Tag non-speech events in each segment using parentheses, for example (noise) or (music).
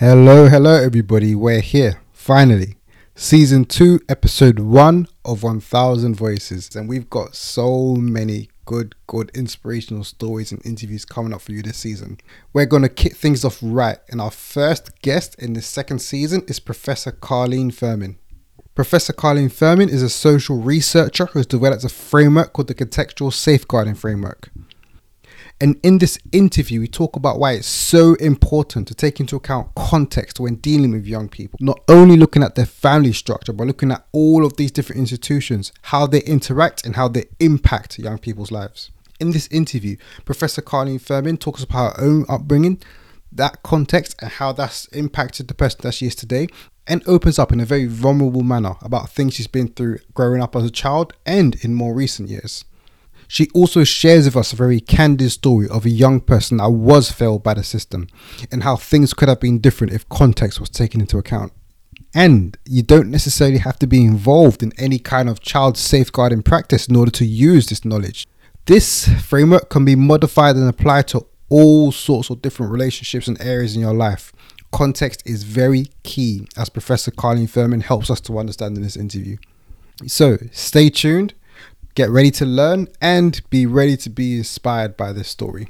Hello, hello, everybody. We're here finally. Season 2, episode 1 of 1000 Voices. And we've got so many good, good inspirational stories and interviews coming up for you this season. We're going to kick things off right. And our first guest in the second season is Professor Carlene Firmin. Professor Carlene Firmin is a social researcher who has developed a framework called the Contextual Safeguarding Framework. And in this interview, we talk about why it's so important to take into account context when dealing with young people. Not only looking at their family structure, but looking at all of these different institutions, how they interact and how they impact young people's lives. In this interview, Professor Carlene Firmin talks about her own upbringing, that context, and how that's impacted the person that she is today, and opens up in a very vulnerable manner about things she's been through growing up as a child and in more recent years. She also shares with us a very candid story of a young person that was failed by the system and how things could have been different if context was taken into account. And you don't necessarily have to be involved in any kind of child safeguarding practice in order to use this knowledge. This framework can be modified and applied to all sorts of different relationships and areas in your life. Context is very key, as Professor Carlene Firmin helps us to understand in this interview. So stay tuned Get ready to learn and be ready to be inspired by this story.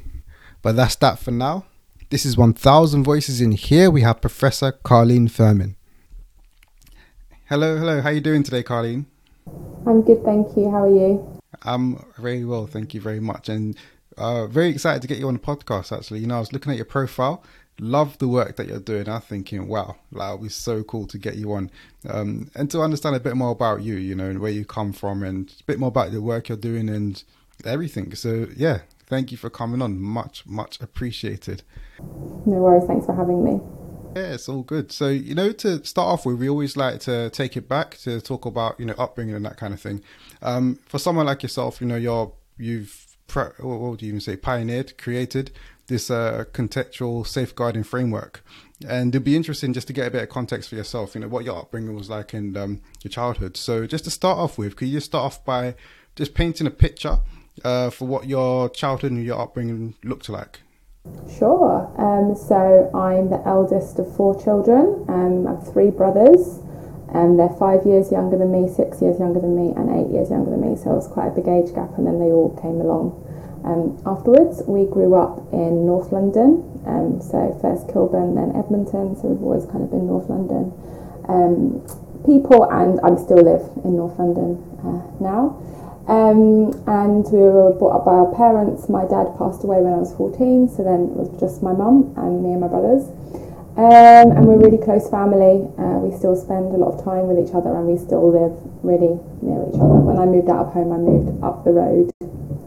But that's that for now. This is 1000 Voices in here. We have Professor Carlene Firmin. Hello, hello. How are you doing today, Carlene? I'm good, thank you. How are you? I'm very well, thank you very much. And uh, very excited to get you on the podcast, actually. You know, I was looking at your profile love the work that you're doing. I'm thinking, wow, that would be so cool to get you on um, and to understand a bit more about you, you know, and where you come from and a bit more about the work you're doing and everything. So, yeah, thank you for coming on. Much, much appreciated. No worries. Thanks for having me. Yeah, it's all good. So, you know, to start off with, we always like to take it back to talk about, you know, upbringing and that kind of thing. Um, for someone like yourself, you know, you're, you've, what would you even say, pioneered, created this uh, contextual safeguarding framework. And it'd be interesting just to get a bit of context for yourself, you know, what your upbringing was like in um, your childhood. So, just to start off with, could you just start off by just painting a picture uh, for what your childhood and your upbringing looked like? Sure. Um, so, I'm the eldest of four children. Um, I have three brothers. and they're five years younger than me, six years younger than me, and eight years younger than me. So it was quite a big age gap, and then they all came along. Um, afterwards, we grew up in North London, um, so first Kilburn, then Edmonton, so we've always kind of been North London um, people, and I still live in North London uh, now. Um, and we were brought up by our parents. My dad passed away when I was 14, so then it was just my mum and me and my brothers. Um, and we're a really close family. Uh, we still spend a lot of time with each other and we still live really near each other. When I moved out of home, I moved up the road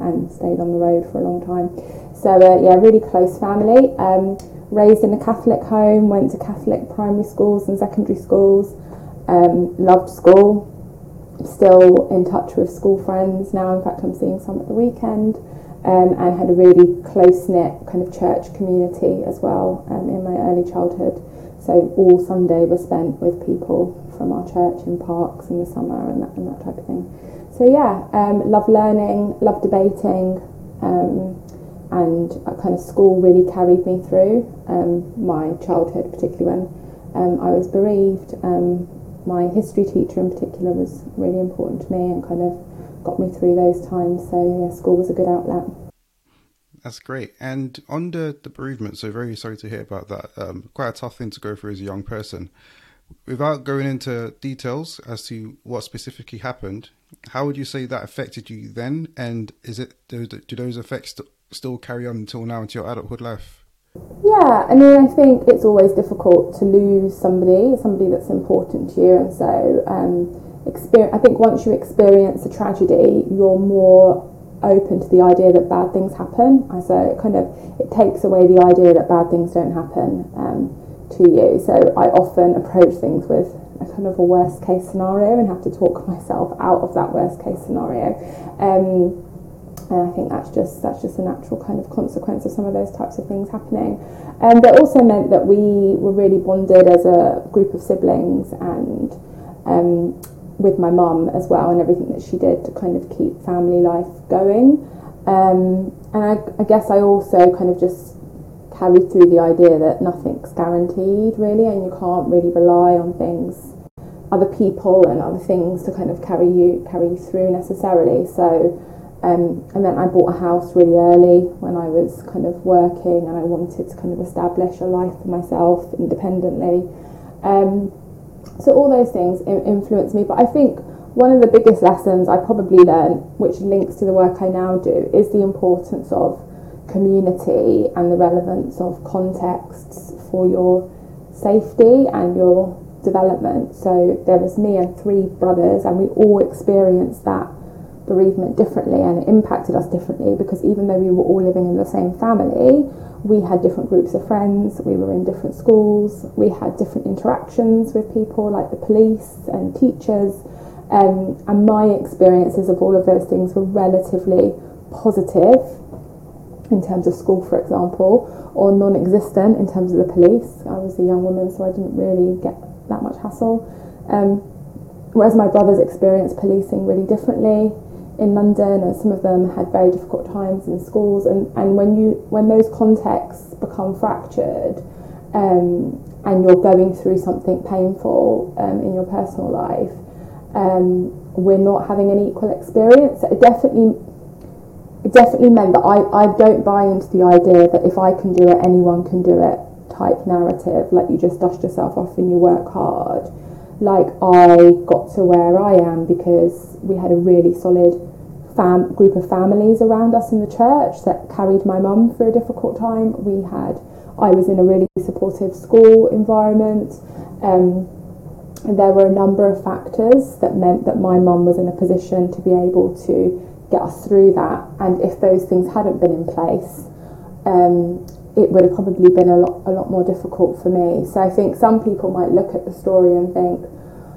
and stayed on the road for a long time. So uh, yeah, really close family. Um, raised in a Catholic home, went to Catholic primary schools and secondary schools. Um, loved school. Still in touch with school friends now. In fact, I'm seeing some at the weekend. Um, and had a really close knit kind of church community as well um, in my early childhood. So all Sunday was spent with people from our church in parks in the summer and that, and that type of thing. So yeah, um, love learning, love debating, um, and kind of school really carried me through um, my childhood, particularly when um, I was bereaved. Um, my history teacher in particular was really important to me and kind of got me through those times. So yeah, school was a good outlet. That's great. And on the, the bereavement, so very sorry to hear about that. Um, quite a tough thing to go through as a young person. Without going into details as to what specifically happened, how would you say that affected you then? And is it do, do those effects still carry on until now into your adulthood life? Yeah, I mean, I think it's always difficult to lose somebody, somebody that's important to you, and so um, experience. I think once you experience a tragedy, you're more open to the idea that bad things happen. So it kind of it takes away the idea that bad things don't happen um, to you. So I often approach things with a kind of a worst case scenario and have to talk myself out of that worst case scenario. Um, and I think that's just that's just a natural kind of consequence of some of those types of things happening. Um, but also meant that we were really bonded as a group of siblings and um, with my mum as well and everything that she did to kind of keep family life going. Um, and I, I guess I also kind of just carried through the idea that nothing's guaranteed really and you can't really rely on things other people and other things to kind of carry you carry you through necessarily. So um, and then I bought a house really early when I was kind of working and I wanted to kind of establish a life for myself independently. Um, so all those things influenced me but I think one of the biggest lessons I probably learned which links to the work I now do is the importance of community and the relevance of contexts for your safety and your development. So there was me and three brothers, and we all experienced that bereavement differently, and it impacted us differently because even though we were all living in the same family, we had different groups of friends, we were in different schools, we had different interactions with people like the police and teachers. Um, and my experiences of all of those things were relatively positive in terms of school, for example, or non existent in terms of the police. I was a young woman, so I didn't really get that much hassle. Um, whereas my brothers experienced policing really differently in London, and some of them had very difficult times in schools. And, and when you when those contexts become fractured, um, and you're going through something painful um, in your personal life, um, we're not having an equal experience. It definitely it definitely meant that I, I don't buy into the idea that if I can do it, anyone can do it type narrative, like you just dust yourself off and you work hard. Like I got to where I am because we had a really solid fam- group of families around us in the church that carried my mum through a difficult time. We had, I was in a really supportive school environment. Um, there were a number of factors that meant that my mum was in a position to be able to get us through that. And if those things hadn't been in place, um, it would have probably been a lot, a lot more difficult for me. So I think some people might look at the story and think,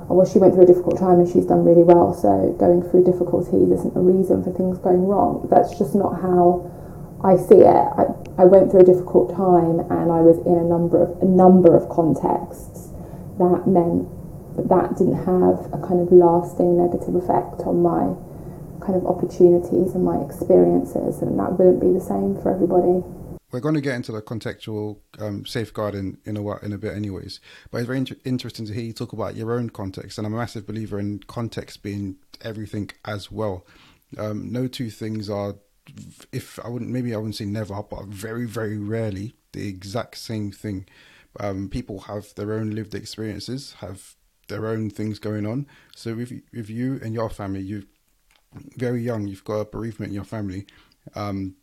oh, well, she went through a difficult time and she's done really well, so going through difficulties isn't a reason for things going wrong. That's just not how I see it. I, I went through a difficult time and I was in a number of a number of contexts that meant that, that didn't have a kind of lasting negative effect on my kind of opportunities and my experiences, and that wouldn't be the same for everybody. We're going to get into the contextual um, safeguarding in a in a bit, anyways. But it's very inter- interesting to hear you talk about your own context, and I'm a massive believer in context being everything as well. Um, no two things are, if I wouldn't, maybe I wouldn't say never, but very, very rarely the exact same thing. Um, people have their own lived experiences, have their own things going on. So with with you and your family, you very young, you've got a bereavement in your family, um,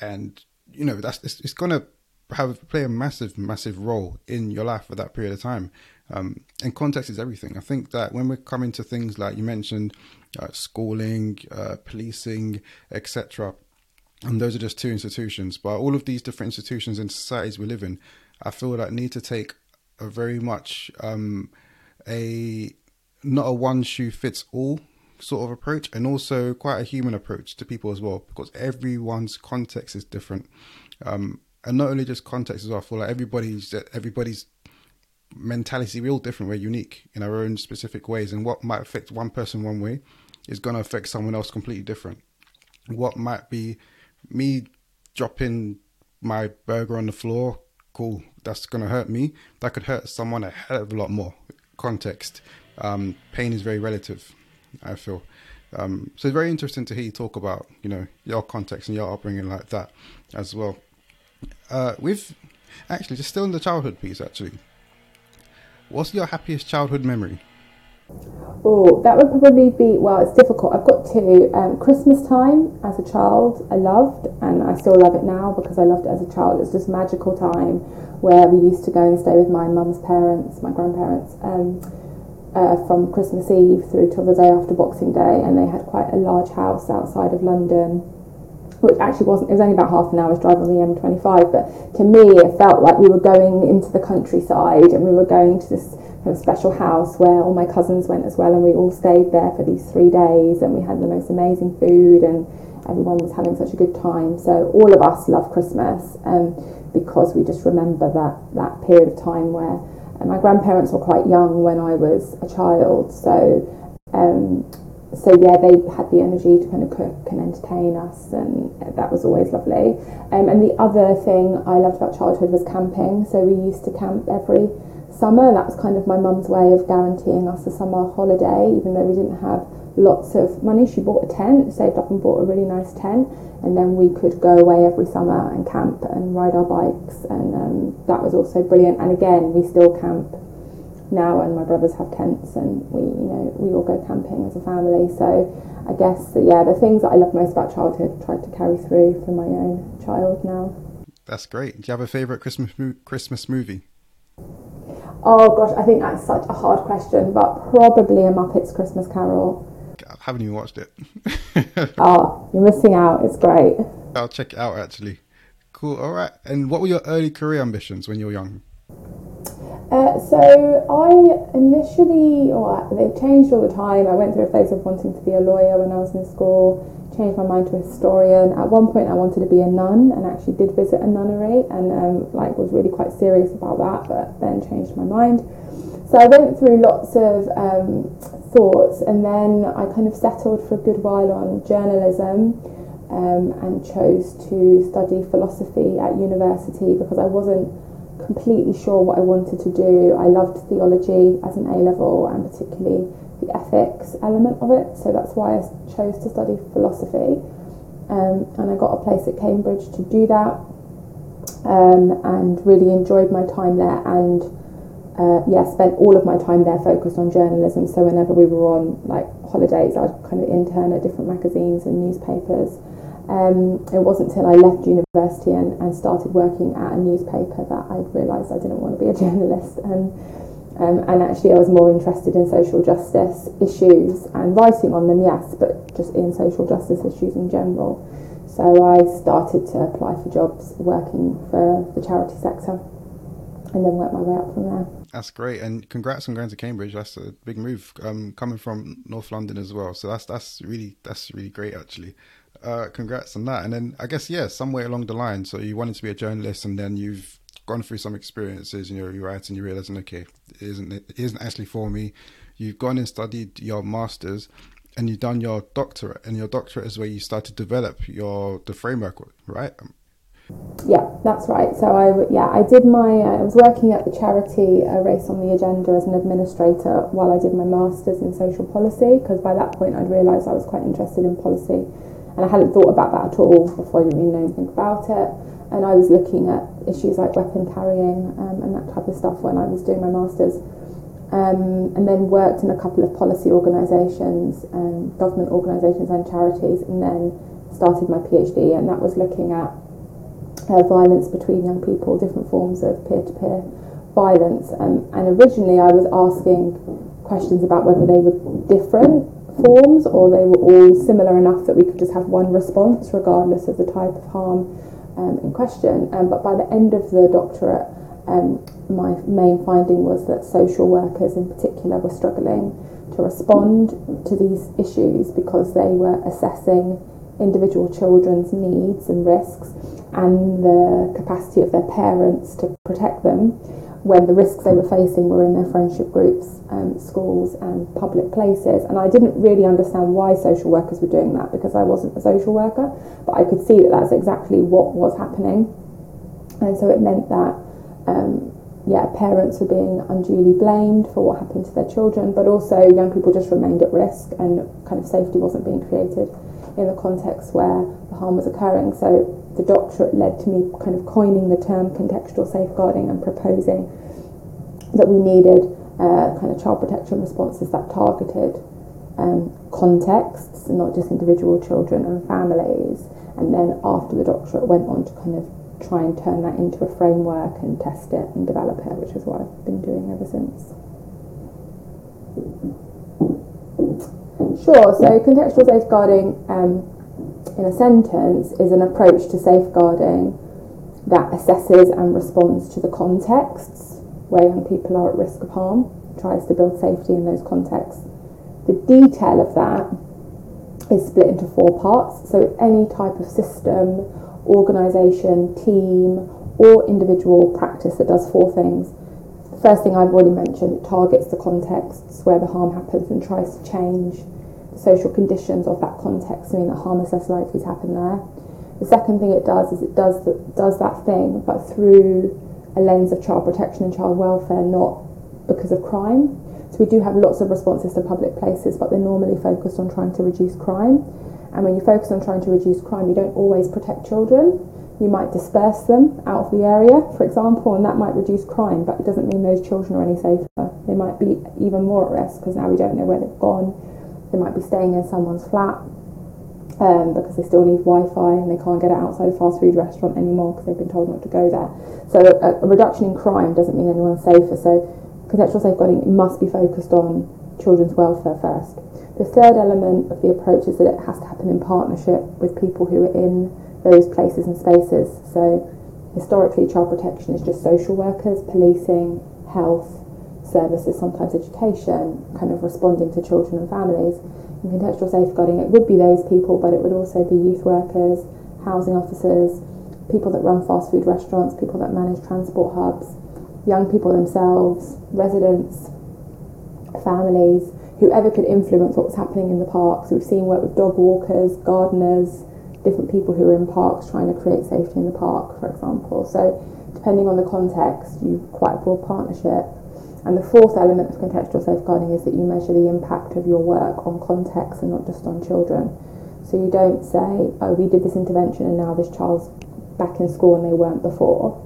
and you know that's it's, it's going to have play a massive, massive role in your life for that period of time. Um, and context is everything. I think that when we're coming to things like you mentioned, uh, schooling, uh, policing, etc., and those are just two institutions, but all of these different institutions and societies we live in, I feel that need to take a very much um, a not a one shoe fits all sort of approach and also quite a human approach to people as well because everyone's context is different. Um, and not only just context as well feel like everybody's everybody's mentality we're all different we're unique in our own specific ways. And what might affect one person one way is going to affect someone else completely different. What might be me dropping my burger on the floor cool that's going to hurt me. That could hurt someone a hell of a lot more. Context um, pain is very relative I feel. Um, so it's very interesting to hear you talk about, you know, your context and your upbringing like that as well. Uh, with actually, just still in the childhood piece, actually, what's your happiest childhood memory? Oh, that would probably be well. It's difficult. I've got two. Um, Christmas time as a child, I loved, and I still love it now because I loved it as a child. It's just magical time where we used to go and stay with my mum's parents, my grandparents. Um, uh, from Christmas Eve through till the day after Boxing Day, and they had quite a large house outside of London, which actually wasn't. It was only about half an hour's drive on the M25, but to me, it felt like we were going into the countryside, and we were going to this kind of special house where all my cousins went as well, and we all stayed there for these three days, and we had the most amazing food, and everyone was having such a good time. So all of us love Christmas, um, because we just remember that that period of time where and my grandparents were quite young when I was a child, so um, so yeah, they had the energy to kind of cook and entertain us, and that was always lovely. Um, and the other thing I loved about childhood was camping. So we used to camp every summer, that was kind of my mum's way of guaranteeing us a summer holiday, even though we didn't have lots of money. She bought a tent, saved up and bought a really nice tent, and then we could go away every summer and camp and ride our bikes, and um, that was also brilliant. And again, we still camp now and my brothers have tents and we you know we all go camping as a family so I guess that, yeah the things that I love most about childhood tried to carry through for my own child now that's great do you have a favorite Christmas Christmas movie oh gosh I think that's such a hard question but probably a Muppets Christmas Carol. I haven't even watched it. (laughs) Oh you're missing out. It's great. I'll check it out actually. Cool. All right. And what were your early career ambitions when you were young uh, so I initially, or they've changed all the time. I went through a phase of wanting to be a lawyer when I was in school. Changed my mind to a historian. At one point, I wanted to be a nun, and actually did visit a nunnery, and um, like was really quite serious about that. But then changed my mind. So I went through lots of um, thoughts, and then I kind of settled for a good while on journalism. Um, and chose to study philosophy at university because I wasn't completely sure what I wanted to do. I loved theology as an A level and particularly the ethics element of it, so that's why I chose to study philosophy. Um, and I got a place at Cambridge to do that um, and really enjoyed my time there and uh, yeah, spent all of my time there focused on journalism. So whenever we were on like holidays, I'd kind of intern at different magazines and newspapers um, it wasn't until I left university and, and started working at a newspaper that I realised I didn't want to be a (laughs) journalist. And, um, and actually, I was more interested in social justice issues and writing on them, yes, but just in social justice issues in general. So I started to apply for jobs working for the charity sector and then worked my way up from there. That's great, and congrats on going to Cambridge. That's a big move. Um, coming from North London as well, so that's that's really that's really great actually uh, congrats on that. And then I guess yeah, somewhere along the line, so you wanted to be a journalist, and then you've gone through some experiences. And You know, you write and you realize, okay, it isn't it isn't actually for me. You've gone and studied your masters, and you've done your doctorate, and your doctorate is where you start to develop your the framework, right? Yeah, that's right. So I yeah I did my uh, I was working at the charity uh, Race on the Agenda as an administrator while I did my masters in social policy because by that point I'd realised I was quite interested in policy and I hadn't thought about that at all before I didn't really know anything about it. And I was looking at issues like weapon carrying um, and that type of stuff when I was doing my masters. Um, and then worked in a couple of policy organisations, um, government organisations and charities, and then started my PhD, and that was looking at uh, violence between young people, different forms of peer-to-peer violence. Um, and originally, I was asking questions about whether they were different forms or they were all similar enough that we could just have one response regardless of the type of harm um, in question. Um, but by the end of the doctorate, um, my main finding was that social workers in particular were struggling to respond to these issues because they were assessing individual children's needs and risks and the capacity of their parents to protect them when the risks they were facing were in their friendship groups, um, schools, and public places. And I didn't really understand why social workers were doing that because I wasn't a social worker, but I could see that that's exactly what was happening. And so it meant that, um, yeah, parents were being unduly blamed for what happened to their children, but also young people just remained at risk and kind of safety wasn't being created in the context where the harm was occurring. So the doctorate led to me kind of coining the term contextual safeguarding and proposing that we needed uh, kind of child protection responses that targeted um, contexts, not just individual children and families. And then after the doctorate, went on to kind of try and turn that into a framework and test it and develop it, which is what I've been doing ever since. Sure, so contextual safeguarding um, in a sentence is an approach to safeguarding that assesses and responds to the contexts where young people are at risk of harm, tries to build safety in those contexts. The detail of that is split into four parts. So, any type of system, organisation, team, or individual practice that does four things. The first thing I've already mentioned, it targets the contexts where the harm happens and tries to change social conditions of that context mean that harm is less likely to happen there. The second thing it does is it does the, does that thing, but through a lens of child protection and child welfare, not because of crime. So we do have lots of responses to public places, but they're normally focused on trying to reduce crime. And when you focus on trying to reduce crime, you don't always protect children. You might disperse them out of the area, for example, and that might reduce crime, but it doesn't mean those children are any safer. They might be even more at risk because now we don't know where they've gone. They might be staying in someone's flat um, because they still need Wi-Fi and they can't get it outside a fast food restaurant anymore because they've been told not to go there. So a, a reduction in crime doesn't mean anyone's safer. So contextual safeguarding must be focused on children's welfare first. The third element of the approach is that it has to happen in partnership with people who are in those places and spaces. So historically, child protection is just social workers, policing, health, services, sometimes education, kind of responding to children and families in contextual safeguarding, it would be those people, but it would also be youth workers, housing officers, people that run fast food restaurants, people that manage transport hubs, young people themselves, residents, families, whoever could influence what was happening in the parks. We've seen work with dog walkers, gardeners, different people who are in parks trying to create safety in the park, for example. So, depending on the context, you have quite a broad partnership. And the fourth element of contextual safeguarding is that you measure the impact of your work on context and not just on children. So you don't say, oh, we did this intervention and now this child's back in school and they weren't before.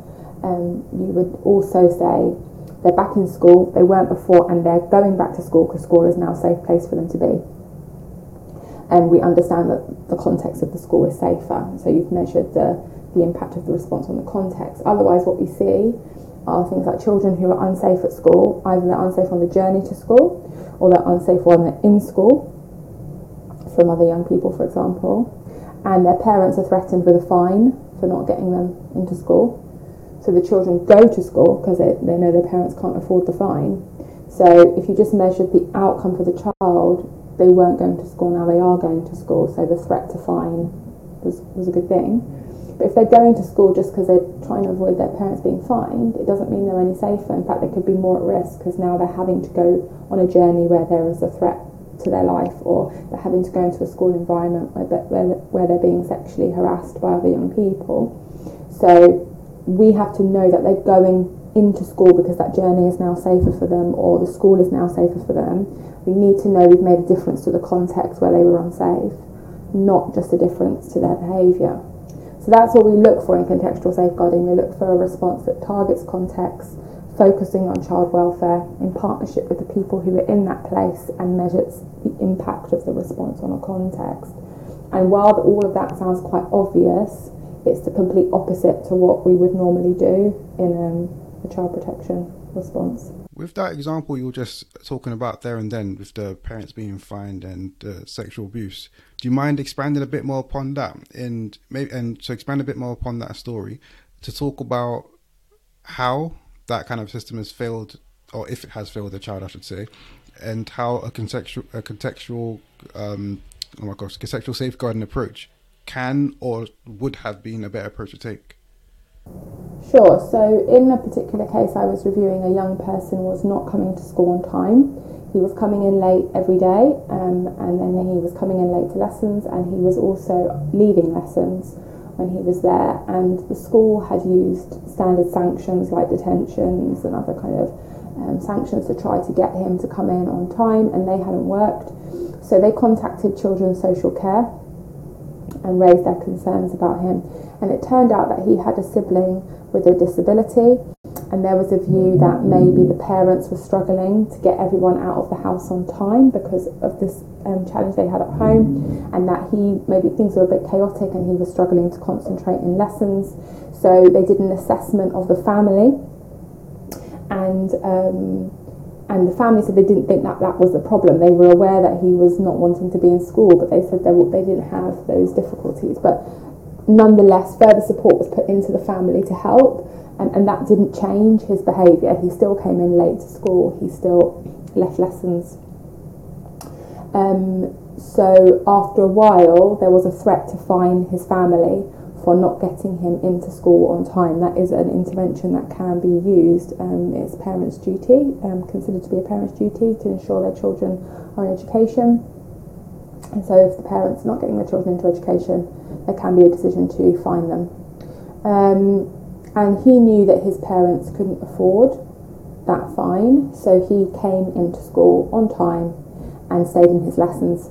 Um, you would also say they're back in school, they weren't before, and they're going back to school because school is now a safe place for them to be. And we understand that the context of the school is safer. So you've measured the, the impact of the response on the context. Otherwise, what we see are things like children who are unsafe at school. Either they're unsafe on the journey to school or they're unsafe when they're in school from other young people, for example. And their parents are threatened with a fine for not getting them into school. So the children go to school because they, they know their parents can't afford the fine. So if you just measured the outcome for the child, they weren't going to school, now they are going to school. So the threat to fine was, was a good thing. If they're going to school just because they're trying to avoid their parents being fined, it doesn't mean they're any safer. In fact, they could be more at risk because now they're having to go on a journey where there is a threat to their life or they're having to go into a school environment where, where, where they're being sexually harassed by other young people. So we have to know that they're going into school because that journey is now safer for them or the school is now safer for them. We need to know we've made a difference to the context where they were unsafe, not just a difference to their behaviour. So that's what we look for in contextual safeguarding. We look for a response that targets context, focusing on child welfare in partnership with the people who are in that place and measures the impact of the response on a context. And while all of that sounds quite obvious, it's the complete opposite to what we would normally do in um, a child protection response. With that example you were just talking about there and then, with the parents being fined and uh, sexual abuse, do you mind expanding a bit more upon that? And maybe and to expand a bit more upon that story, to talk about how that kind of system has failed, or if it has failed the child, I should say, and how a contextual, a contextual, um, oh my gosh, contextual safeguarding approach can or would have been a better approach to take. Sure. So in a particular case I was reviewing, a young person was not coming to school on time. He was coming in late every day, um, and then he was coming in late to lessons, and he was also leaving lessons when he was there. And the school had used standard sanctions like detentions and other kind of um, sanctions to try to get him to come in on time, and they hadn't worked. So they contacted Children's Social Care and raised their concerns about him. And it turned out that he had a sibling with a disability, and there was a view that maybe the parents were struggling to get everyone out of the house on time because of this um, challenge they had at home, and that he maybe things were a bit chaotic and he was struggling to concentrate in lessons. So they did an assessment of the family, and um, and the family said they didn't think that that was the problem. They were aware that he was not wanting to be in school, but they said they, they didn't have those difficulties. But nonetheless, further support was put into the family to help, and, and that didn't change his behaviour. He still came in late to school, he still left lessons. Um, so, after a while, there was a threat to fine his family for not getting him into school on time. That is an intervention that can be used. Um, it's parents' duty, um, considered to be a parent's duty, to ensure their children are in education. And so, if the parents are not getting their children into education, there can be a decision to fine them. Um, and he knew that his parents couldn't afford that fine, so he came into school on time and stayed in his lessons.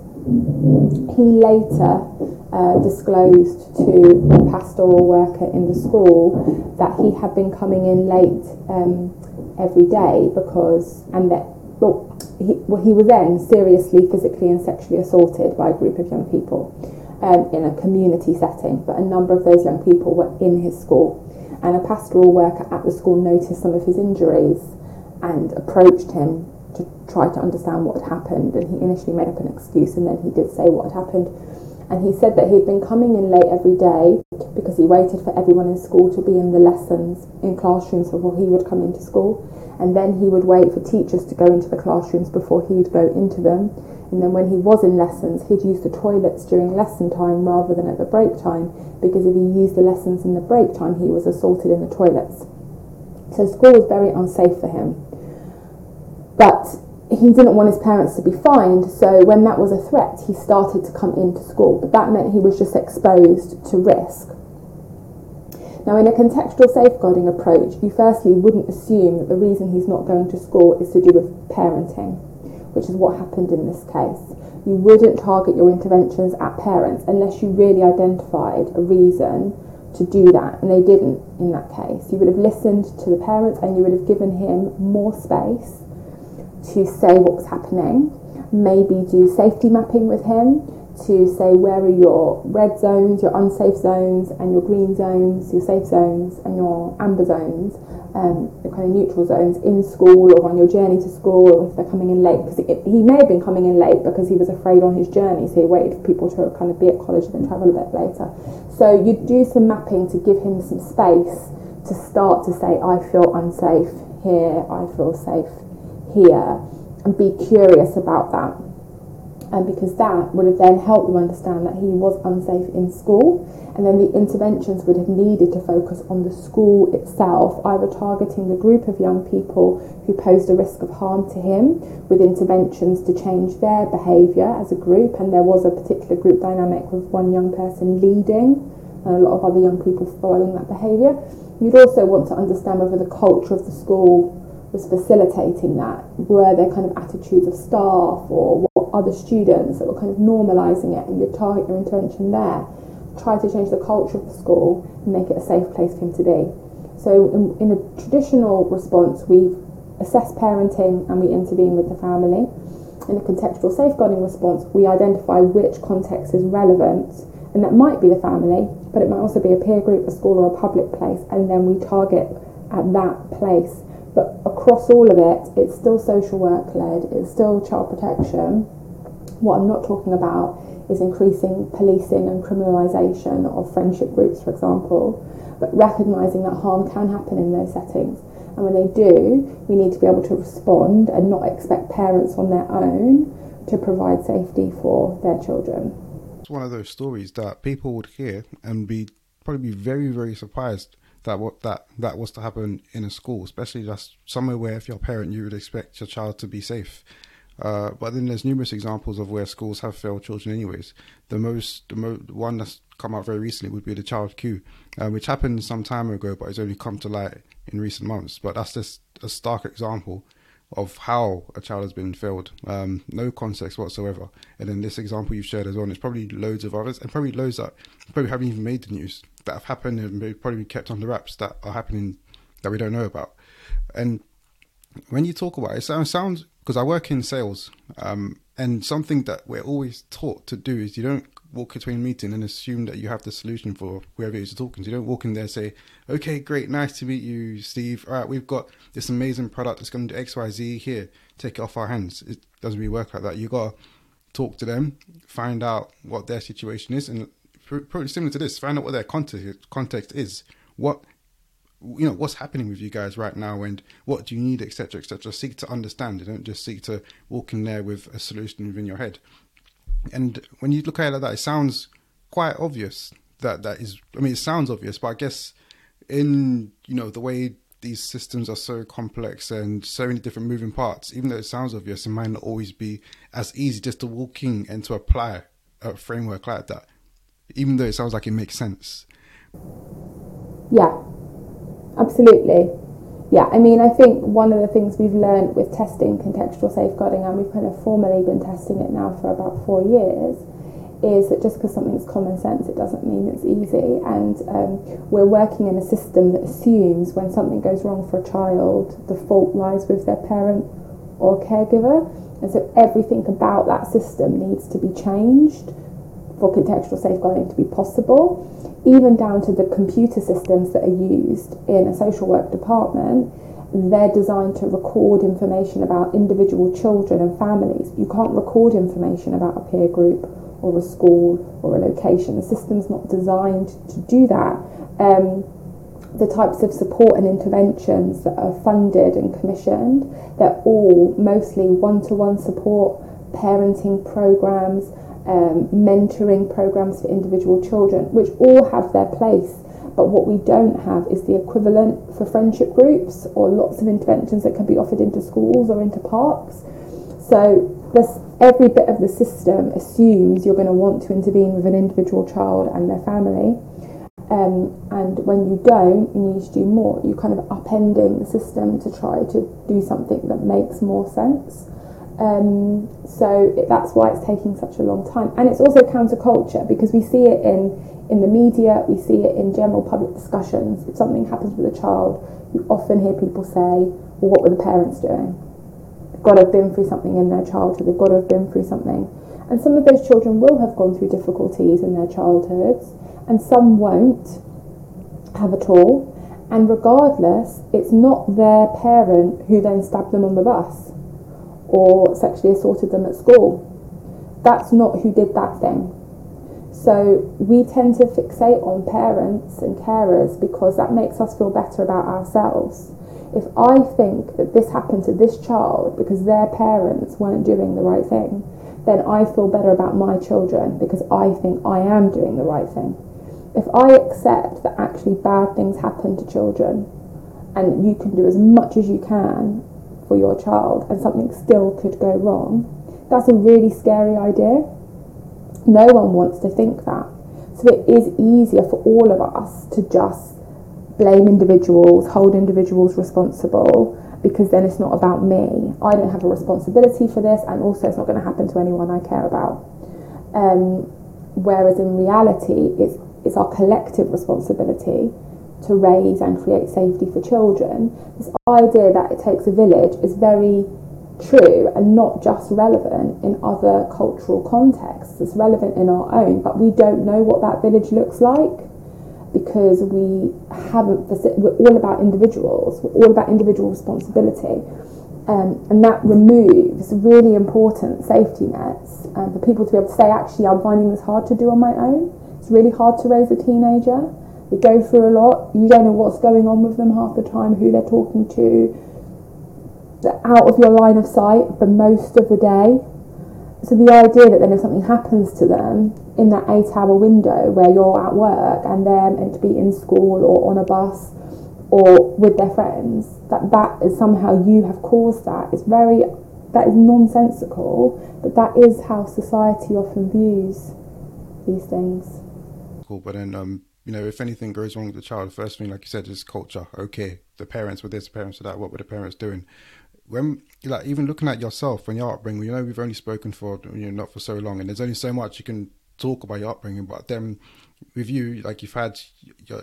He later uh, disclosed to a pastoral worker in the school that he had been coming in late um, every day because, and that well he, well, he was then seriously physically and sexually assaulted by a group of young people um, in a community setting, but a number of those young people were in his school. And a pastoral worker at the school noticed some of his injuries and approached him to try to understand what had happened. And he initially made up an excuse and then he did say what had happened. And he said that he'd been coming in late every day because he waited for everyone in school to be in the lessons in classrooms before he would come into school. And then he would wait for teachers to go into the classrooms before he'd go into them. And then when he was in lessons, he'd use the toilets during lesson time rather than at the break time because if he used the lessons in the break time, he was assaulted in the toilets. So school was very unsafe for him. But he didn't want his parents to be fined, so when that was a threat, he started to come into school. But that meant he was just exposed to risk. Now, in a contextual safeguarding approach, you firstly wouldn't assume that the reason he's not going to school is to do with parenting, which is what happened in this case. You wouldn't target your interventions at parents unless you really identified a reason to do that, and they didn't in that case. You would have listened to the parents and you would have given him more space to say what was happening, maybe do safety mapping with him to say where are your red zones, your unsafe zones, and your green zones, your safe zones, and your amber zones, um, your kind of neutral zones in school or on your journey to school, or if they're coming in late. Because he may have been coming in late because he was afraid on his journey, so he waited for people to kind of be at college and then travel a bit later. So you do some mapping to give him some space to start to say, I feel unsafe here, I feel safe here and be curious about that. And because that would have then helped them understand that he was unsafe in school, and then the interventions would have needed to focus on the school itself, either targeting the group of young people who posed a risk of harm to him with interventions to change their behaviour as a group. And there was a particular group dynamic with one young person leading and a lot of other young people following that behaviour. You'd also want to understand whether the culture of the school was facilitating that? Were there kind of attitudes of staff or what other students that were kind of normalising it and you target your intervention there? Try to change the culture of the school and make it a safe place for him to be. So in, in a traditional response, we assess parenting and we intervene with the family. In a contextual safeguarding response, we identify which context is relevant, and that might be the family, but it might also be a peer group, a school, or a public place, and then we target at that place but across all of it, it's still social work led, it's still child protection. What I'm not talking about is increasing policing and criminalisation of friendship groups, for example, but recognising that harm can happen in those settings. And when they do, we need to be able to respond and not expect parents on their own to provide safety for their children. It's one of those stories that people would hear and be probably be very, very surprised that what that that was to happen in a school, especially just somewhere where if you're a parent you would expect your child to be safe. Uh, but then there's numerous examples of where schools have failed children. Anyways, the most the mo- one that's come out very recently would be the Child Q, uh, which happened some time ago, but it's only come to light in recent months. But that's just a stark example of how a child has been failed. Um, no context whatsoever. And then this example you've shared as well, there's probably loads of others, and probably loads that probably haven't even made the news that have happened and probably kept under wraps that are happening that we don't know about. And when you talk about it, it sounds because I work in sales, um, and something that we're always taught to do is you don't walk between a meeting and assume that you have the solution for whoever you're talking to. You don't walk in there and say, "Okay, great, nice to meet you, Steve. All right, we've got this amazing product that's going to do X, Y, Z. Here, take it off our hands." It doesn't really work like that. You got to talk to them, find out what their situation is, and probably similar to this. Find out what their context context is. What you know, what's happening with you guys right now, and what do you need, etc., etc. Seek to understand. You don't just seek to walk in there with a solution within your head. And when you look at it like that, it sounds quite obvious that that is. I mean, it sounds obvious, but I guess in you know the way these systems are so complex and so many different moving parts. Even though it sounds obvious, it might not always be as easy just to walk in and to apply a framework like that. Even though it sounds like it makes sense. Yeah, absolutely. Yeah, I mean, I think one of the things we've learned with testing contextual safeguarding, and we've kind of formally been testing it now for about four years, is that just because something's common sense, it doesn't mean it's easy. And um, we're working in a system that assumes when something goes wrong for a child, the fault lies with their parent or caregiver. And so everything about that system needs to be changed for contextual safeguarding to be possible, even down to the computer systems that are used in a social work department. They're designed to record information about individual children and families. You can't record information about a peer group or a school or a location. The system's not designed to do that. Um, the types of support and interventions that are funded and commissioned, they're all mostly one to one support, parenting programs, um, mentoring programs for individual children, which all have their place. But what we don't have is the equivalent for friendship groups or lots of interventions that can be offered into schools or into parks. So this, every bit of the system assumes you're going to want to intervene with an individual child and their family. Um, and when you don't, you need to do more. You're kind of upending the system to try to do something that makes more sense. Um, so it, that's why it's taking such a long time. And it's also counterculture because we see it in, in the media, we see it in general public discussions. If something happens with a child, you often hear people say, well, what were the parents doing? They've got to have been through something in their childhood, they've got to have been through something. And some of those children will have gone through difficulties in their childhoods, and some won't have at all. And regardless, it's not their parent who then stabbed them on the bus or sexually assaulted them at school. That's not who did that thing. So we tend to fixate on parents and carers because that makes us feel better about ourselves if I think that this happened to this child because their parents weren't doing the right thing, then I feel better about my children because I think I am doing the right thing. If I accept that actually bad things happen to children and you can do as much as you can for your child and something still could go wrong, that's a really scary idea. No one wants to think that. So it is easier for all of us to just blame individuals, hold individuals responsible, because then it's not about me. I don't have a responsibility for this, and also it's not going to happen to anyone I care about. Um, whereas in reality, it's, it's our collective responsibility to raise and create safety for children. This idea that it takes a village is very true and not just relevant in other cultural contexts. It's relevant in our own, but we don't know what that village looks like because we haven't, we're all about individuals, we're all about individual responsibility. Um, and that removes really important safety nets um, for people to be able to say, actually, I'm finding this hard to do on my own. It's really hard to raise a teenager. They go through a lot. You don't know what's going on with them half the time, who they're talking to. They're out of your line of sight for most of the day. So the idea that then if something happens to them in that eight hour window where you're at work and they're meant to be in school or on a bus or with their friends, that that is somehow you have caused that. It's very, that is nonsensical, but that is how society often views these things. Cool, but then, um, you know, if anything goes wrong with the child, the first thing, like you said, is culture. Okay, the parents were this, the parents were that. What were the parents doing? when like even looking at yourself when your upbringing, you know we've only spoken for you know not for so long, and there's only so much you can talk about your upbringing. But then with you, like you've had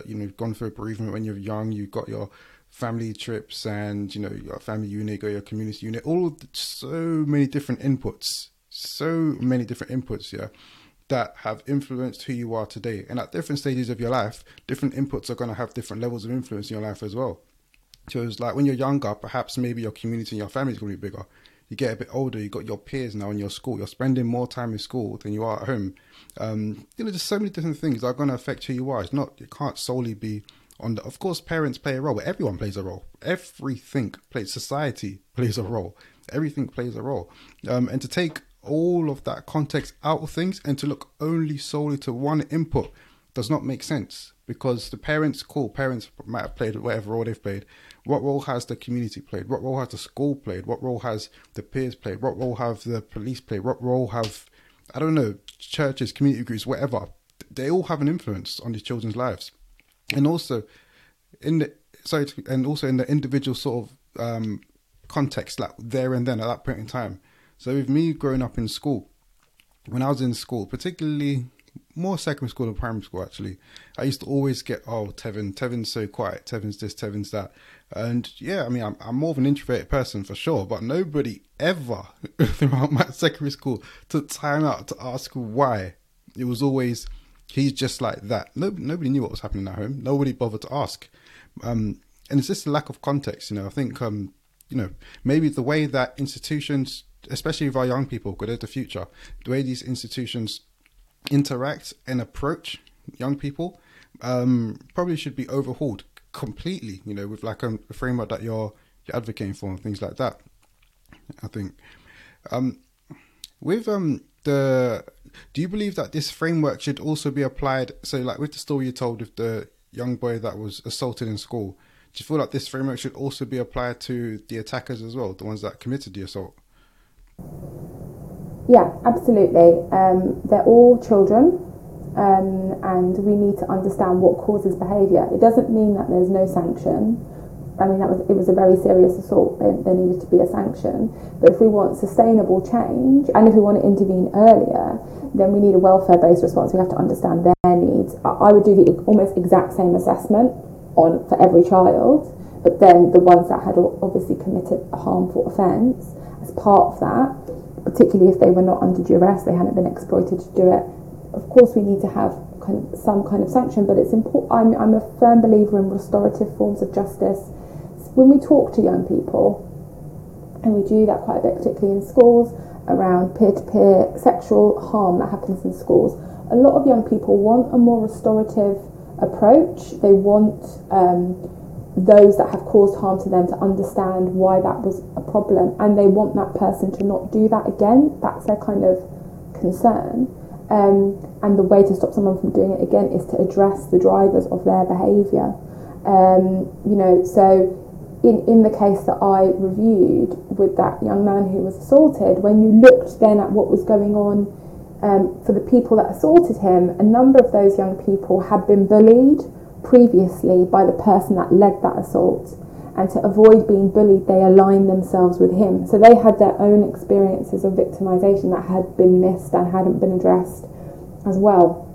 you know gone through a bereavement when you're young, You've got your family trips and you know your family unit or your community unit, all the, so many different inputs, so many different inputs, yeah, that have influenced who you are today. And at different stages of your life, different inputs are going to have different levels of influence in your life as well. Because like when you're younger, perhaps maybe your community and your family is going to be bigger. You get a bit older, you got your peers now in your school. You're spending more time in school than you are at home. Um, you know, just so many different things that are going to affect who you are. It's not. It can't solely be on the. Of course, parents play a role, but everyone plays a role. Everything plays. Society plays a role. Everything plays a role. Um, and to take all of that context out of things and to look only solely to one input does not make sense because the parents, cool, parents might have played whatever role they've played. What role has the community played? What role has the school played? What role has the peers played? What role have the police played? What role have, I don't know, churches, community groups, whatever? They all have an influence on these children's lives. And also, in the, sorry, and also in the individual sort of um, context, like there and then at that point in time. So with me growing up in school, when I was in school, particularly more secondary school than primary school actually. I used to always get, oh, Tevin, Tevin's so quiet, Tevin's this, Tevin's that. And yeah, I mean, I'm, I'm more of an introverted person for sure, but nobody ever (laughs) throughout my secondary school took time out to ask why. It was always, he's just like that. Nobody, knew what was happening at home. Nobody bothered to ask. Um, and it's just a lack of context, you know. I think, um, you know, maybe the way that institutions, especially with our young people, because they're the future, the way these institutions interact and approach young people um, probably should be overhauled completely. You know, with like a, a, framework that you're you're advocating for and things like that. I think um, with um the do you believe that this framework should also be applied? So, like with the story you told with the young boy that was assaulted in school, do you feel like this framework should also be applied to the attackers as well, the ones that committed the assault? Yeah, absolutely. Um, they're all children, um, and we need to understand what causes behaviour. It doesn't mean that there's no sanction. I mean, that was it was a very serious assault. There, needed to be a sanction. But if we want sustainable change, and if we want to intervene earlier, then we need a welfare-based response. We have to understand their needs. I would do the almost exact same assessment on for every child, but then the ones that had obviously committed a harmful offence as part of that particularly if they were not under duress, they hadn't been exploited to do it. Of course, we need to have kind of some kind of sanction, but it's important. I'm, I'm a firm believer in restorative forms of justice. When we talk to young people, and we do that quite a bit, particularly in schools, around peer to peer sexual harm that happens in schools, a lot of young people want a more restorative approach. They want um, those that have caused harm to them to understand why that was a problem and they want that person to not do that again. That's their kind of concern. Um, and the way to stop someone from doing it again is to address the drivers of their behaviour. Um, you know, so in, in the case that I reviewed with that young man who was assaulted, when you looked then at what was going on um, for the people that assaulted him, a number of those young people had been bullied previously by the person that led that assault. And to avoid being bullied, they aligned themselves with him. So they had their own experiences of victimization that had been missed and hadn't been addressed as well.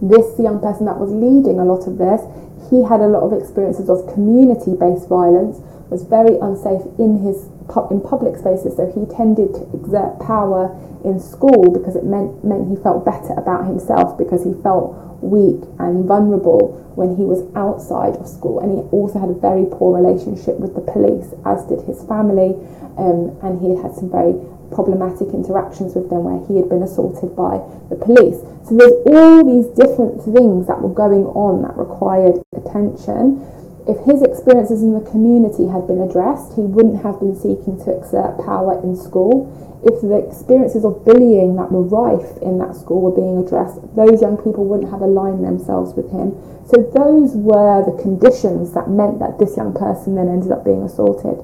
This young person that was leading a lot of this, he had a lot of experiences of community based violence, was very unsafe in his in public spaces, so he tended to exert power in school because it meant meant he felt better about himself because he felt weak and vulnerable when he was outside of school. And he also had a very poor relationship with the police, as did his family. Um, and he had had some very problematic interactions with them where he had been assaulted by the police. So there's all these different things that were going on that required attention. If his experiences in the community had been addressed, he wouldn't have been seeking to exert power in school if the experiences of bullying that were rife in that school were being addressed, those young people wouldn't have aligned themselves with him. So those were the conditions that meant that this young person then ended up being assaulted.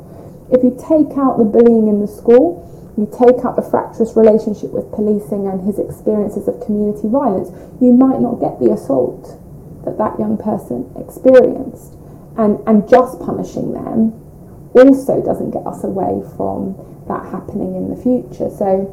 If you take out the bullying in the school, you take out the fractious relationship with policing and his experiences of community violence, you might not get the assault that that young person experienced. And, and just punishing them also doesn't get us away from that happening in the future. So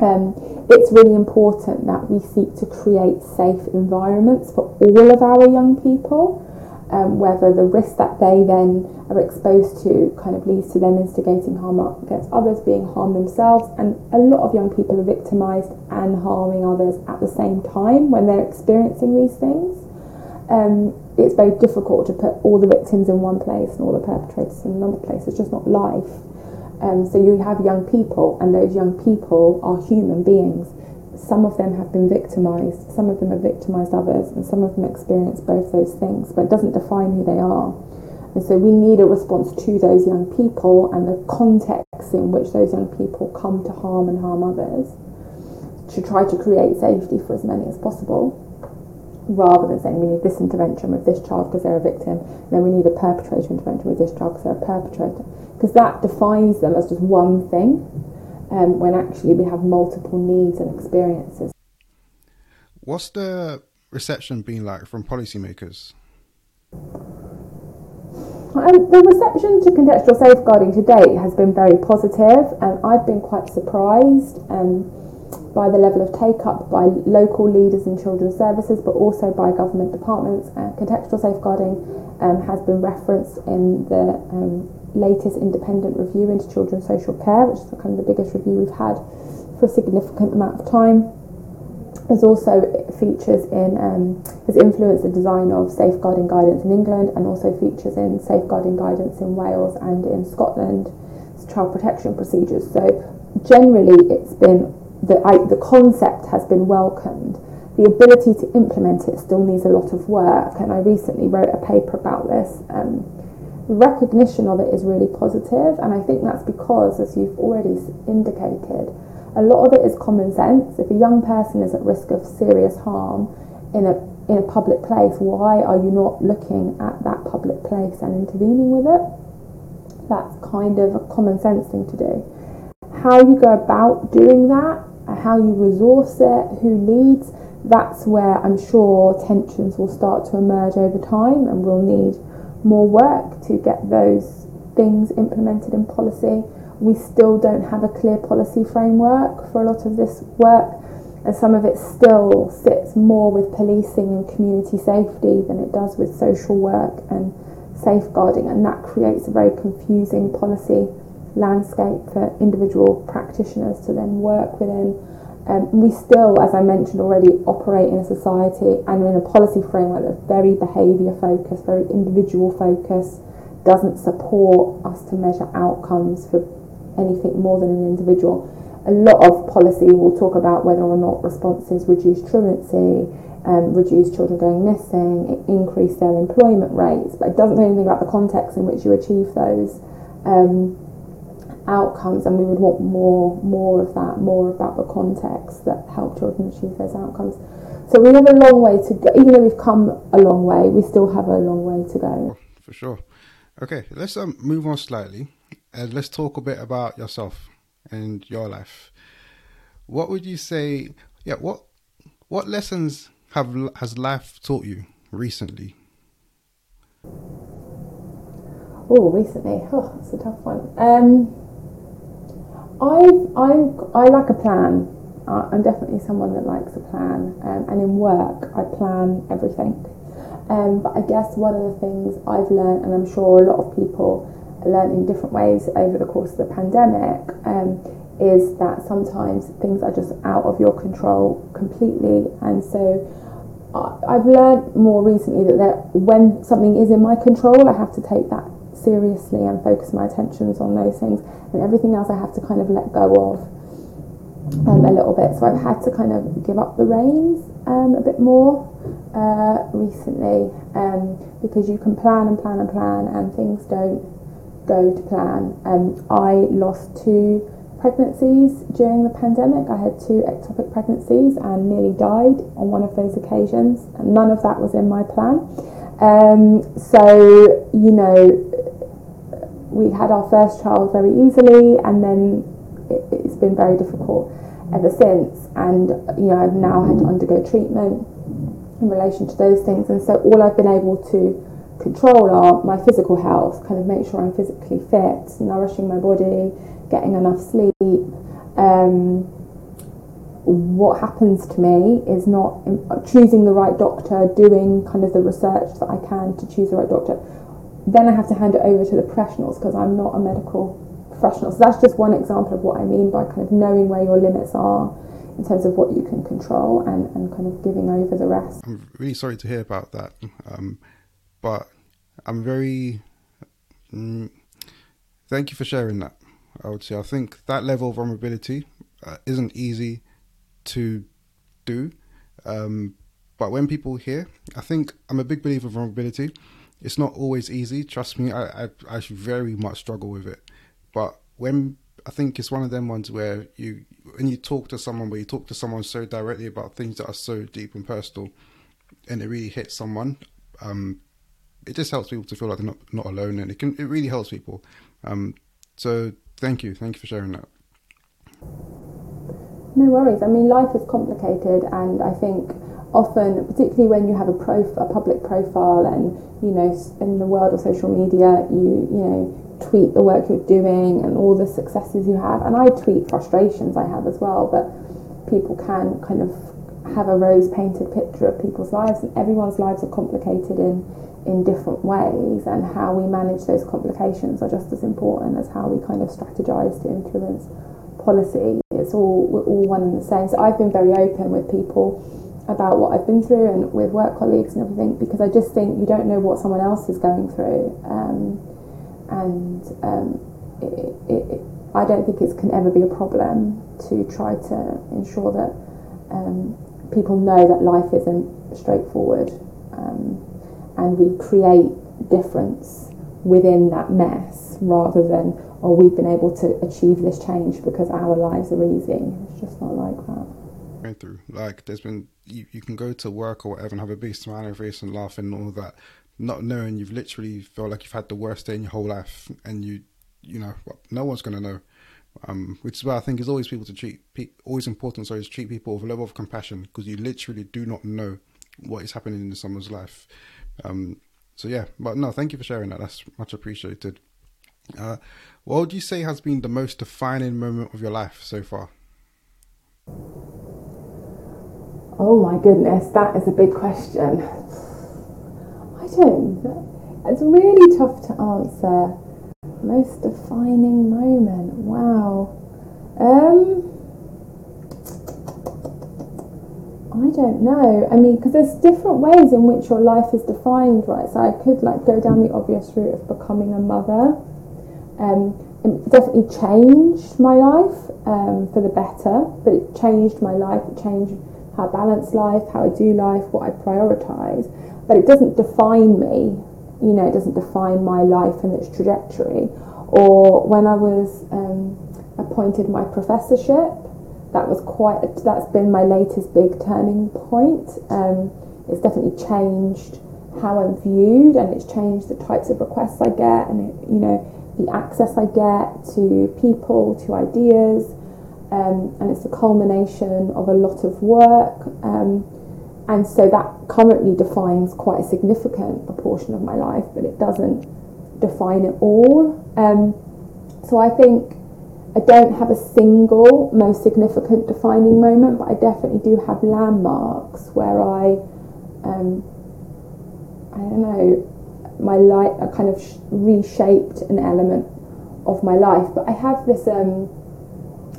um, it's really important that we seek to create safe environments for all of our young people. Um, whether the risk that they then are exposed to kind of leads to them instigating harm against others, being harmed themselves, and a lot of young people are victimised and harming others at the same time when they're experiencing these things. Um, it's very difficult to put all the victims in one place and all the perpetrators in another place. It's just not life. Um, so you have young people, and those young people are human beings. Some of them have been victimized, some of them have victimized others, and some of them experience both those things, but it doesn't define who they are. And so we need a response to those young people and the context in which those young people come to harm and harm others to try to create safety for as many as possible. Rather than saying we need this intervention with this child because they're a victim, then we need a perpetrator intervention with this child because they're a perpetrator, because that defines them as just one thing, um, when actually we have multiple needs and experiences. What's the reception been like from policymakers? Um, the reception to contextual safeguarding to date has been very positive, and I've been quite surprised. Um, by the level of take up by local leaders in children's services, but also by government departments. Uh, contextual safeguarding um, has been referenced in the um, latest independent review into children's social care, which is kind of the biggest review we've had for a significant amount of time. There's also features in, um, has influenced the design of safeguarding guidance in England and also features in safeguarding guidance in Wales and in Scotland, child protection procedures. So generally it's been the, I, the concept has been welcomed. The ability to implement it still needs a lot of work, and I recently wrote a paper about this. Um, recognition of it is really positive, and I think that's because, as you've already indicated, a lot of it is common sense. If a young person is at risk of serious harm in a in a public place, why are you not looking at that public place and intervening with it? That's kind of a common sense thing to do. How you go about doing that how you resource it, who leads, that's where I'm sure tensions will start to emerge over time and we'll need more work to get those things implemented in policy. We still don't have a clear policy framework for a lot of this work, and some of it still sits more with policing and community safety than it does with social work and safeguarding, and that creates a very confusing policy landscape for individual practitioners to then work within. Um, we still, as I mentioned already, operate in a society and in a policy framework that's very behaviour focused, very individual focused, doesn't support us to measure outcomes for anything more than an individual. A lot of policy will talk about whether or not responses reduce truancy, um, reduce children going missing, increase their employment rates, but it doesn't say anything about the context in which you achieve those. Um, outcomes and we would want more more of that more about the context that help children achieve those outcomes. So we have a long way to go. Even though we've come a long way we still have a long way to go. For sure. Okay let's um, move on slightly and let's talk a bit about yourself and your life. What would you say yeah what what lessons have has life taught you recently? Oh, recently. Oh, that's a tough one. Um, I I I like a plan. Uh, I'm definitely someone that likes a plan, um, and in work I plan everything. Um, but I guess one of the things I've learned, and I'm sure a lot of people learn in different ways over the course of the pandemic, um, is that sometimes things are just out of your control completely, and so. I've learned more recently that there, when something is in my control, I have to take that seriously and focus my attentions on those things, and everything else I have to kind of let go of um, a little bit. So I've had to kind of give up the reins um, a bit more uh, recently um, because you can plan and plan and plan, and things don't go to plan. Um, I lost two pregnancies during the pandemic. I had two ectopic pregnancies and nearly died on one of those occasions. And none of that was in my plan. Um, so, you know, we had our first child very easily, and then it, has been very difficult ever since. And, you know, I've now had to undergo treatment in relation to those things. And so all I've been able to control are my physical health, kind of make sure I'm physically fit, nourishing my body, getting enough sleep. Um, what happens to me is not choosing the right doctor, doing kind of the research that I can to choose the right doctor. Then I have to hand it over to the professionals because I'm not a medical professional. So that's just one example of what I mean by kind of knowing where your limits are in terms of what you can control and, and kind of giving over the rest. I'm really sorry to hear about that. Um, but I'm very. Mm, thank you for sharing that. I would say I think that level of vulnerability uh, isn't easy to do. Um, but when people hear, I think I'm a big believer of vulnerability. It's not always easy. Trust me, I, I, I very much struggle with it. But when I think it's one of them ones where you when you talk to someone, where you talk to someone so directly about things that are so deep and personal, and it really hits someone, um, it just helps people to feel like they're not, not alone, and it can it really helps people. Um, so thank you, thank you for sharing that. No worries. I mean, life is complicated, and I think often, particularly when you have a, prof- a public profile, and you know, in the world of social media, you you know, tweet the work you're doing and all the successes you have, and I tweet frustrations I have as well. But people can kind of have a rose painted picture of people's lives, and everyone's lives are complicated in in different ways, and how we manage those complications are just as important as how we kind of strategize to influence policy. It's all we're all one and the same. So I've been very open with people about what I've been through and with work colleagues and everything because I just think you don't know what someone else is going through, um, and um, it, it, it, I don't think it can ever be a problem to try to ensure that um, people know that life isn't straightforward, um, and we create difference within that mess rather than or we've been able to achieve this change because our lives are easy. It's just not like that. Through like there's been you, you can go to work or whatever and have a big your face and laugh and all that, not knowing you've literally felt like you've had the worst day in your whole life and you you know no one's gonna know. Um, which is why I think it's always people to treat always important. So is treat people with a level of compassion because you literally do not know what is happening in someone's life. Um, so yeah, but no, thank you for sharing that. That's much appreciated. Uh, what would you say has been the most defining moment of your life so far? Oh my goodness, that is a big question. I don't. It's really tough to answer. Most defining moment. Wow. Um. I don't know. I mean, because there's different ways in which your life is defined, right? So I could like go down the obvious route of becoming a mother um, it definitely changed my life um, for the better, but it changed my life, it changed how I balance life, how I do life, what I prioritise. But it doesn't define me, you know, it doesn't define my life and its trajectory. Or when I was um, appointed my professorship, that was quite, a, that's been my latest big turning point. Um, it's definitely changed how I'm viewed and it's changed the types of requests I get and, it, you know, the access I get to people, to ideas, um, and it's a culmination of a lot of work. Um, and so that currently defines quite a significant proportion of my life, but it doesn't define it all. Um, so I think I don't have a single most significant defining moment, but I definitely do have landmarks where I, um, I don't know, my life, kind of reshaped an element of my life. But I have this, um,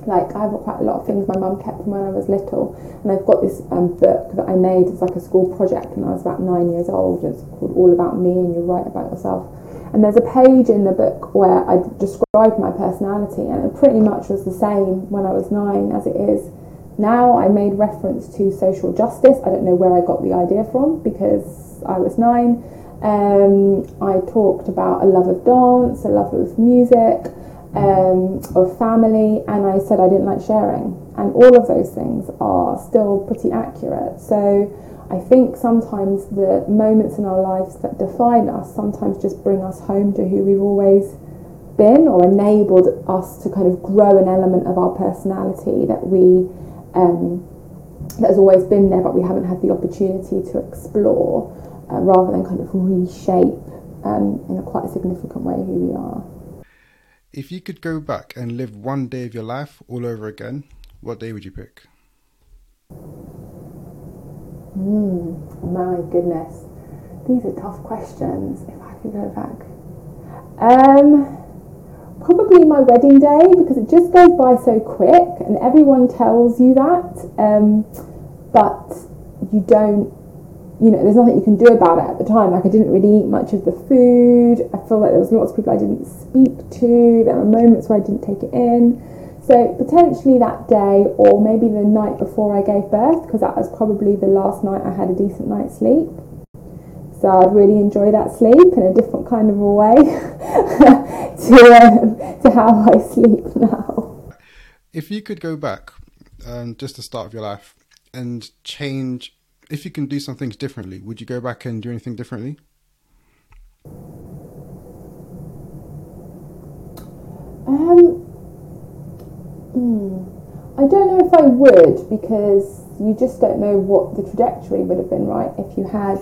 like, I have quite a lot of things my mum kept from when I was little, and I've got this um, book that I made as like a school project when I was about nine years old. It's called All About Me, and you write about yourself. And there's a page in the book where I described my personality, and it pretty much was the same when I was nine as it is now. I made reference to social justice. I don't know where I got the idea from because I was nine um, I talked about a love of dance, a love of music, um, of family, and I said I didn't like sharing. And all of those things are still pretty accurate. So I think sometimes the moments in our lives that define us sometimes just bring us home to who we've always been or enabled us to kind of grow an element of our personality that we um, that has always been there but we haven't had the opportunity to explore uh, rather than kind of reshape um, in a quite significant way who we are. If you could go back and live one day of your life all over again, what day would you pick? Hmm, my goodness. These are tough questions. If I could go back. Um, probably my wedding day because it just goes by so quick and everyone tells you that. Um, but you don't you know, there's nothing you can do about it at the time. Like I didn't really eat much of the food. I feel like there was lots of people I didn't speak to. There were moments where I didn't take it in. So potentially that day, or maybe the night before I gave birth, because that was probably the last night I had a decent night's sleep. So I'd really enjoy that sleep in a different kind of a way (laughs) to um, to how I sleep now. If you could go back, um, just the start of your life, and change if you can do some things differently, would you go back and do anything differently? Um, hmm. I don't know if I would because you just don't know what the trajectory would have been, right? If you had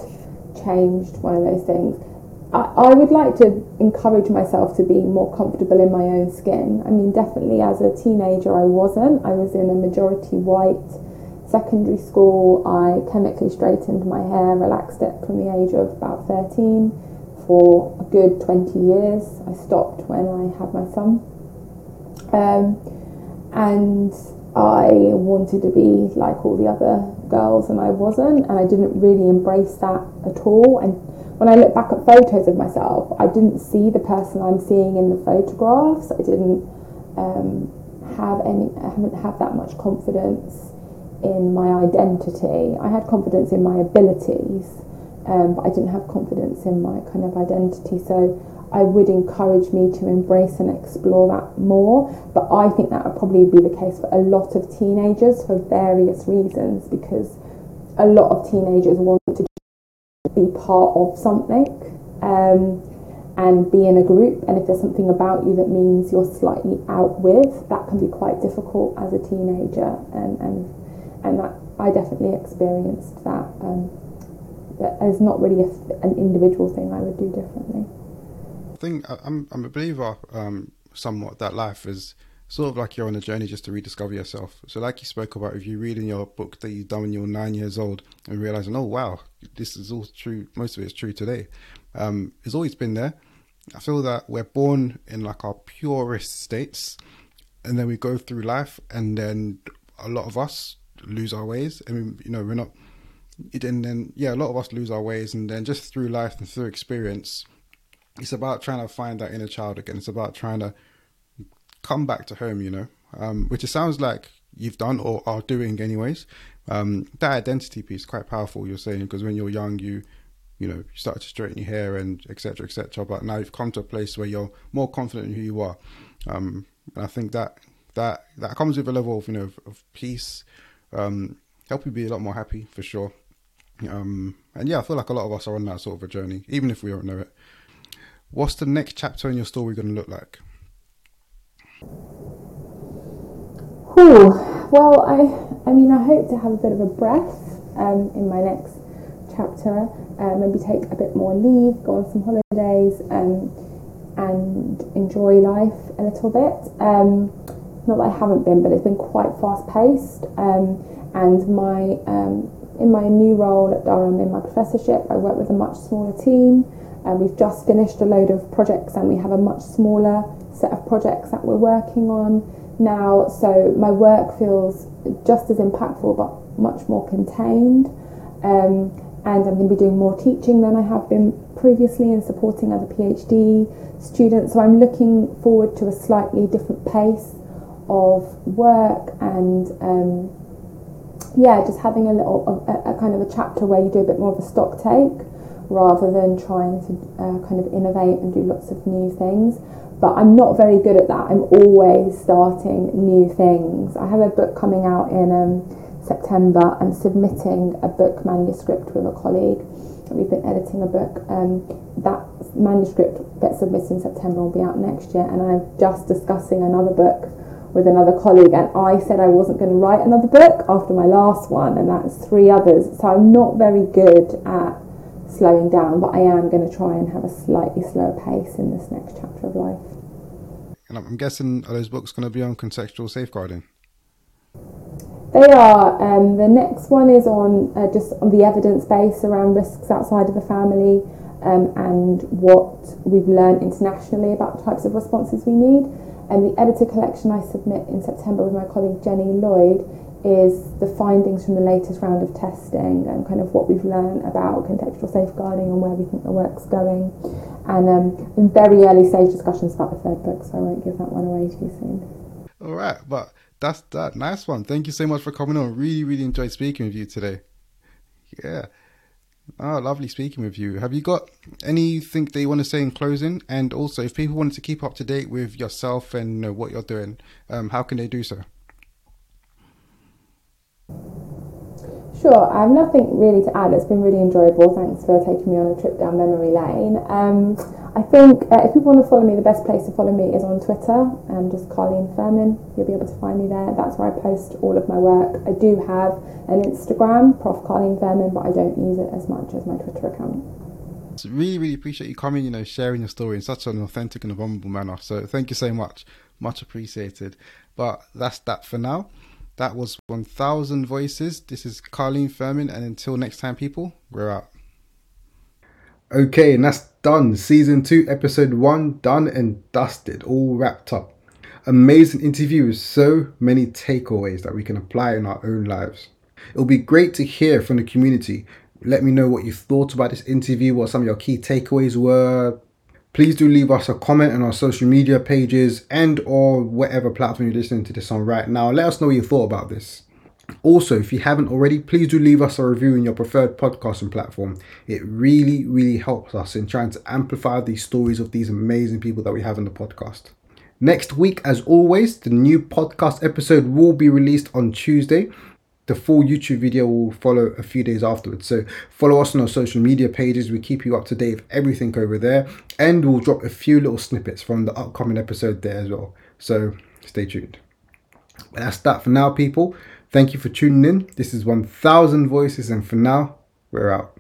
changed one of those things. I, I would like to encourage myself to be more comfortable in my own skin. I mean, definitely as a teenager, I wasn't. I was in a majority white secondary school. I chemically straightened my hair, relaxed it from the age of about 13 for a good 20 years. I stopped when I had my son. Um, and I wanted to be like all the other girls and I wasn't, and I didn't really embrace that at all. And when I look back at photos of myself, I didn't see the person I'm seeing in the photographs. I didn't um, have any, I haven't had that much confidence in my identity. I had confidence in my abilities, um, but I didn't have confidence in my kind of identity. So I would encourage me to embrace and explore that more. But I think that would probably be the case for a lot of teenagers for various reasons because a lot of teenagers want to be part of something um, and be in a group. And if there's something about you that means you're slightly out with, that can be quite difficult as a teenager. And, and, and that I definitely experienced that. Um, but it's not really a, an individual thing I would do differently. I think I'm I'm a believer um, somewhat that life is sort of like you're on a journey just to rediscover yourself. So, like you spoke about, if you read in your book that you've done when you were nine years old and realizing, oh wow, this is all true. Most of it is true today. Um, it's always been there. I feel that we're born in like our purest states, and then we go through life, and then a lot of us lose our ways. I mean, you know, we're not. And then, yeah, a lot of us lose our ways, and then just through life and through experience, it's about trying to find that inner child again. It's about trying to come back to home, you know, um, which it sounds like you've done or are doing anyways. Um, that identity piece quite powerful. You're saying because when you're young, you you know you start to straighten your hair and etc. etc. But now you've come to a place where you're more confident in who you are, um, and I think that that that comes with a level of you know of, of peace, um, help you be a lot more happy for sure. Um, and yeah, I feel like a lot of us are on that sort of a journey, even if we don't know it. What's the next chapter in your story going to look like? Ooh, well, I, I mean, I hope to have a bit of a breath um, in my next chapter. Uh, maybe take a bit more leave, go on some holidays, um, and enjoy life a little bit. Um, not that I haven't been, but it's been quite fast paced. Um, and my um, in my new role at Durham in my professorship, I work with a much smaller team and we've just finished a load of projects and we have a much smaller set of projects that we're working on now so my work feels just as impactful but much more contained um, and I'm going to be doing more teaching than I have been previously and supporting other PhD students so I'm looking forward to a slightly different pace of work and um, yeah just having a little a, a kind of a chapter where you do a bit more of a stock take rather than trying to uh, kind of innovate and do lots of new things. But I'm not very good at that. I'm always starting new things. I have a book coming out in um, September. I'm submitting a book manuscript with a colleague. We've been editing a book. Um, that manuscript gets submitted in September will be out next year, and I'm just discussing another book with another colleague and I said I wasn't going to write another book after my last one and that's three others so I'm not very good at slowing down, but I am going to try and have a slightly slower pace in this next chapter of life. And I'm guessing are those books going to be on contextual safeguarding? They are. Um, the next one is on uh, just on the evidence base around risks outside of the family um, and what we've learned internationally about the types of responses we need. And the editor collection I submit in September with my colleague Jenny Lloyd is the findings from the latest round of testing and kind of what we've learned about contextual safeguarding and where we think the work's going. And um, in very early stage discussions about the third book, so I won't give that one away too soon. All right, but that's that nice one. Thank you so much for coming on. Really, really enjoyed speaking with you today. Yeah. Oh, lovely speaking with you. Have you got anything that you want to say in closing? And also, if people wanted to keep up to date with yourself and you know, what you're doing, um, how can they do so? Sure, I have nothing really to add. It's been really enjoyable. Thanks for taking me on a trip down memory lane. Um, I think uh, if people want to follow me, the best place to follow me is on Twitter. Um, just Carlene Firmin. You'll be able to find me there. That's where I post all of my work. I do have an Instagram, Prof Carlene Firmin, but I don't use it as much as my Twitter account. So really, really appreciate you coming. You know, sharing your story in such an authentic and vulnerable manner. So thank you so much. Much appreciated. But that's that for now. That was 1000 Voices. This is Carlene Firmin, and until next time, people, we're out. Okay, and that's done. Season 2, Episode 1, done and dusted, all wrapped up. Amazing interview with so many takeaways that we can apply in our own lives. It'll be great to hear from the community. Let me know what you thought about this interview, what some of your key takeaways were, please do leave us a comment on our social media pages and or whatever platform you're listening to this on right now let us know what you thought about this also if you haven't already please do leave us a review in your preferred podcasting platform it really really helps us in trying to amplify these stories of these amazing people that we have in the podcast next week as always the new podcast episode will be released on tuesday the full YouTube video will follow a few days afterwards. So follow us on our social media pages. We keep you up to date with everything over there. And we'll drop a few little snippets from the upcoming episode there as well. So stay tuned. That's that for now, people. Thank you for tuning in. This is 1000 Voices, and for now, we're out.